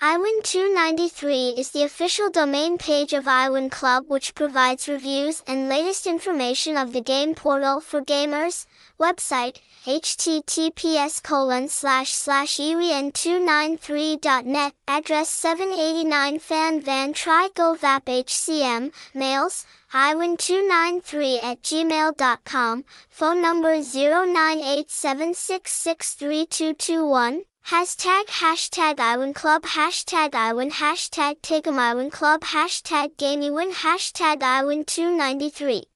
iWin293 is the official domain page of iWin Club which provides reviews and latest information of the game portal for gamers. Website, https colon slash slash iwin293.net, address 789 Phan Văn Trị Gò Vấp HCM, mails, iwin293 at gmail.com, phone number 0987663221. Hashtag hashtag iWin Club hashtag iWin hashtag Take Club hashtag GameWin hashtag iWin293